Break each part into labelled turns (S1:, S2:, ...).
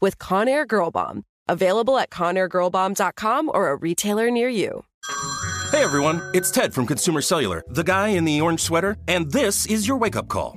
S1: with Conair Girl Bomb. Available at ConairGirlBomb.com or a retailer near you.
S2: Hey everyone, it's Ted from Consumer Cellular, the guy in the orange sweater, and this is your wake up call.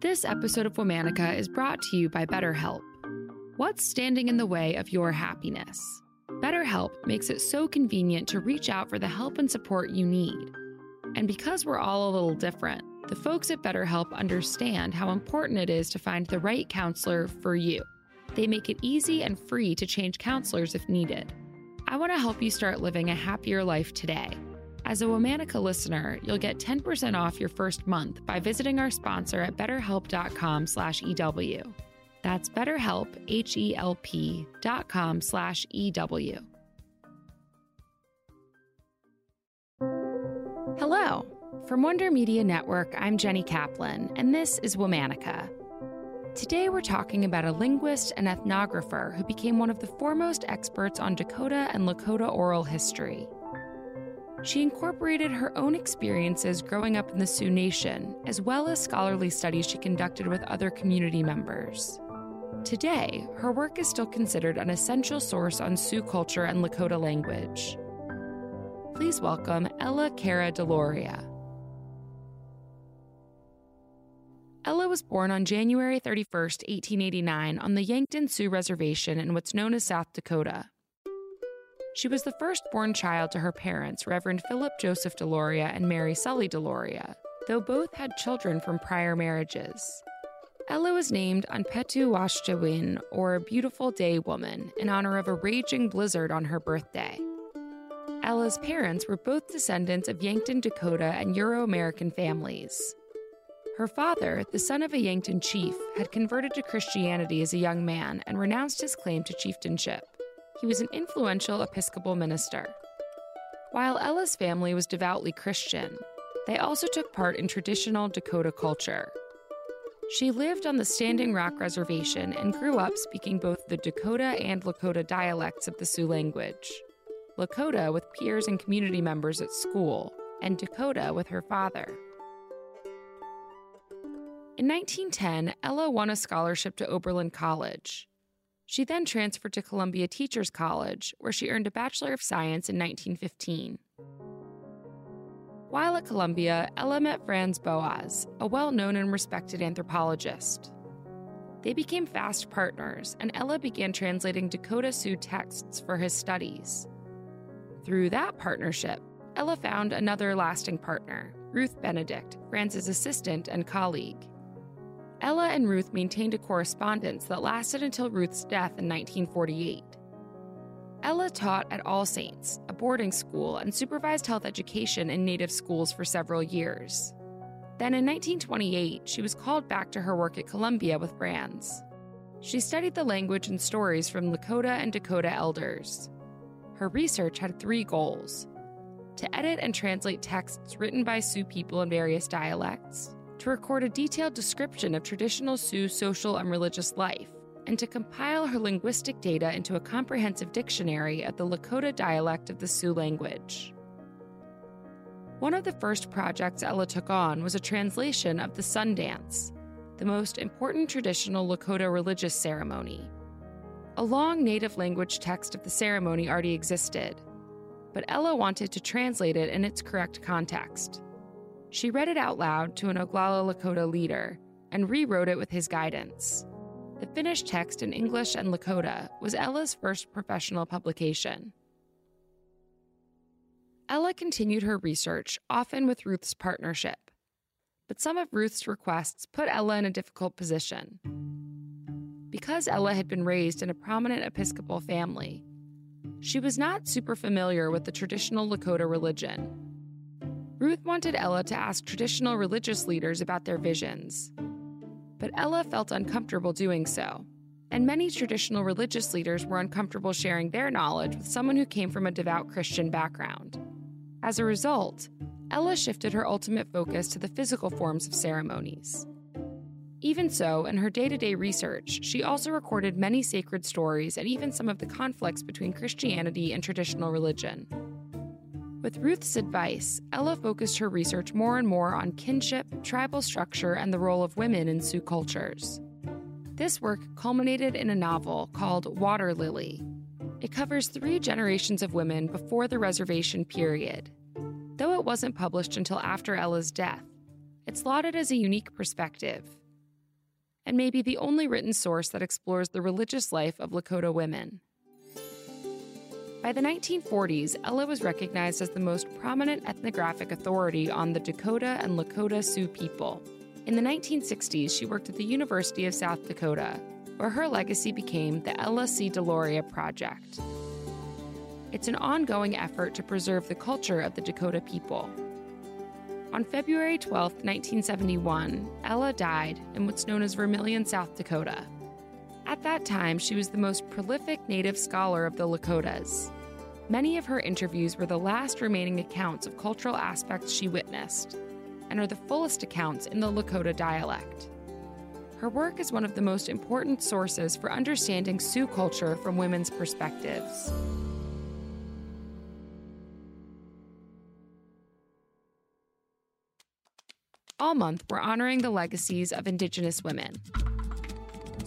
S3: This episode of Womanica is brought to you by BetterHelp. What's standing in the way of your happiness? BetterHelp makes it so convenient to reach out for the help and support you need. And because we're all a little different, the folks at BetterHelp understand how important it is to find the right counselor for you. They make it easy and free to change counselors if needed. I want to help you start living a happier life today. As a Womanica listener, you'll get 10% off your first month by visiting our sponsor at betterhelp.com slash EW. That's betterhelp, H-E-L-P dot com slash EW. Hello. From Wonder Media Network, I'm Jenny Kaplan, and this is Womanica. Today we're talking about a linguist and ethnographer who became one of the foremost experts on Dakota and Lakota oral history. She incorporated her own experiences growing up in the Sioux Nation, as well as scholarly studies she conducted with other community members. Today, her work is still considered an essential source on Sioux culture and Lakota language. Please welcome Ella Cara Deloria. Ella was born on January 31, 1889, on the Yankton Sioux Reservation in what's known as South Dakota. She was the firstborn child to her parents, Reverend Philip Joseph Deloria and Mary Sully Deloria, though both had children from prior marriages. Ella was named Anpetu Washjawin, or Beautiful Day Woman, in honor of a raging blizzard on her birthday. Ella's parents were both descendants of Yankton, Dakota, and Euro American families. Her father, the son of a Yankton chief, had converted to Christianity as a young man and renounced his claim to chieftainship. He was an influential Episcopal minister. While Ella's family was devoutly Christian, they also took part in traditional Dakota culture. She lived on the Standing Rock Reservation and grew up speaking both the Dakota and Lakota dialects of the Sioux language. Lakota with peers and community members at school, and Dakota with her father. In 1910, Ella won a scholarship to Oberlin College. She then transferred to Columbia Teachers College, where she earned a Bachelor of Science in 1915. While at Columbia, Ella met Franz Boas, a well known and respected anthropologist. They became fast partners, and Ella began translating Dakota Sioux texts for his studies. Through that partnership, Ella found another lasting partner, Ruth Benedict, Franz's assistant and colleague. Ella and Ruth maintained a correspondence that lasted until Ruth's death in 1948. Ella taught at All Saints, a boarding school, and supervised health education in Native schools for several years. Then in 1928, she was called back to her work at Columbia with Franz. She studied the language and stories from Lakota and Dakota elders. Her research had three goals to edit and translate texts written by Sioux people in various dialects, to record a detailed description of traditional Sioux social and religious life, and to compile her linguistic data into a comprehensive dictionary of the Lakota dialect of the Sioux language. One of the first projects Ella took on was a translation of the Sun Dance, the most important traditional Lakota religious ceremony. A long native language text of the ceremony already existed, but Ella wanted to translate it in its correct context. She read it out loud to an Oglala Lakota leader and rewrote it with his guidance. The finished text in English and Lakota was Ella's first professional publication. Ella continued her research, often with Ruth's partnership. But some of Ruth's requests put Ella in a difficult position. Because Ella had been raised in a prominent Episcopal family, she was not super familiar with the traditional Lakota religion. Ruth wanted Ella to ask traditional religious leaders about their visions, but Ella felt uncomfortable doing so, and many traditional religious leaders were uncomfortable sharing their knowledge with someone who came from a devout Christian background. As a result, Ella shifted her ultimate focus to the physical forms of ceremonies. Even so, in her day to day research, she also recorded many sacred stories and even some of the conflicts between Christianity and traditional religion. With Ruth's advice, Ella focused her research more and more on kinship, tribal structure, and the role of women in Sioux cultures. This work culminated in a novel called Water Lily. It covers three generations of women before the reservation period. Though it wasn't published until after Ella's death, it's lauded as a unique perspective and may be the only written source that explores the religious life of Lakota women. By the 1940s, Ella was recognized as the most prominent ethnographic authority on the Dakota and Lakota Sioux people. In the 1960s, she worked at the University of South Dakota, where her legacy became the Ella C. Deloria Project. It's an ongoing effort to preserve the culture of the Dakota people. On February 12, 1971, Ella died in what's known as Vermillion, South Dakota. At that time, she was the most prolific Native scholar of the Lakotas. Many of her interviews were the last remaining accounts of cultural aspects she witnessed, and are the fullest accounts in the Lakota dialect. Her work is one of the most important sources for understanding Sioux culture from women's perspectives. All month, we're honoring the legacies of Indigenous women.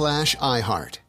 S4: slash iHeart.